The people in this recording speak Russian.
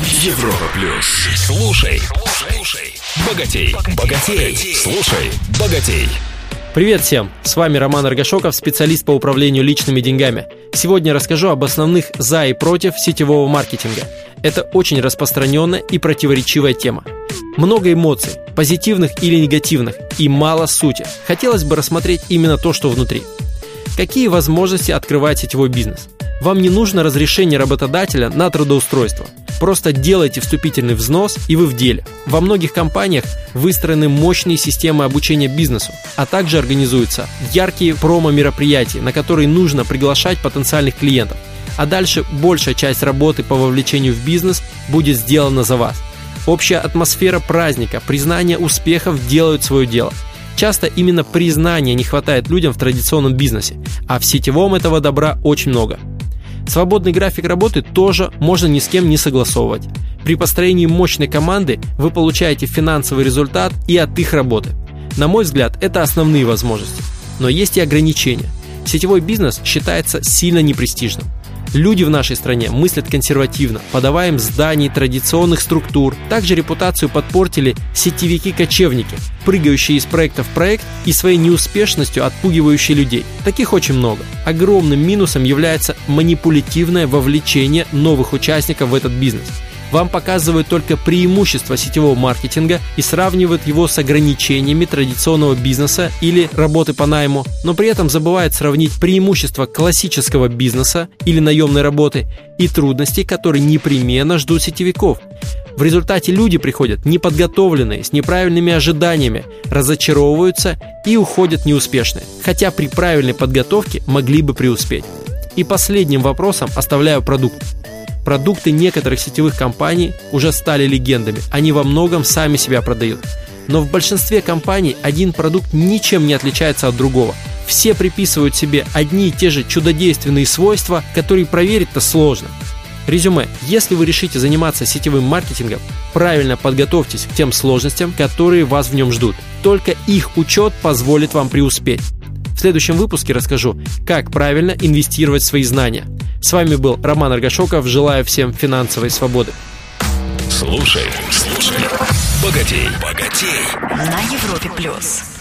Европа плюс. Слушай, слушай, богатей, богатей, слушай, богатей. Привет всем! С вами Роман Аргашоков, специалист по управлению личными деньгами. Сегодня расскажу об основных «за» и «против» сетевого маркетинга. Это очень распространенная и противоречивая тема. Много эмоций, позитивных или негативных, и мало сути. Хотелось бы рассмотреть именно то, что внутри. Какие возможности открывает сетевой бизнес? Вам не нужно разрешение работодателя на трудоустройство. Просто делайте вступительный взнос, и вы в деле. Во многих компаниях выстроены мощные системы обучения бизнесу, а также организуются яркие промо-мероприятия, на которые нужно приглашать потенциальных клиентов. А дальше большая часть работы по вовлечению в бизнес будет сделана за вас. Общая атмосфера праздника, признание успехов делают свое дело. Часто именно признания не хватает людям в традиционном бизнесе, а в сетевом этого добра очень много. Свободный график работы тоже можно ни с кем не согласовывать. При построении мощной команды вы получаете финансовый результат и от их работы. На мой взгляд, это основные возможности. Но есть и ограничения. Сетевой бизнес считается сильно непрестижным. Люди в нашей стране мыслят консервативно, подавая им зданий традиционных структур. Также репутацию подпортили сетевики-кочевники, прыгающие из проекта в проект и своей неуспешностью отпугивающие людей. Таких очень много. Огромным минусом является манипулятивное вовлечение новых участников в этот бизнес – вам показывают только преимущества сетевого маркетинга и сравнивают его с ограничениями традиционного бизнеса или работы по найму, но при этом забывают сравнить преимущества классического бизнеса или наемной работы и трудности, которые непременно ждут сетевиков. В результате люди приходят неподготовленные, с неправильными ожиданиями, разочаровываются и уходят неуспешные, хотя при правильной подготовке могли бы преуспеть. И последним вопросом оставляю продукт. Продукты некоторых сетевых компаний уже стали легендами, они во многом сами себя продают. Но в большинстве компаний один продукт ничем не отличается от другого. Все приписывают себе одни и те же чудодейственные свойства, которые проверить-то сложно. Резюме. Если вы решите заниматься сетевым маркетингом, правильно подготовьтесь к тем сложностям, которые вас в нем ждут. Только их учет позволит вам преуспеть. В следующем выпуске расскажу, как правильно инвестировать в свои знания. С вами был Роман Аргашоков. Желаю всем финансовой свободы. Слушай, слушай, богатей, богатей. На Европе плюс.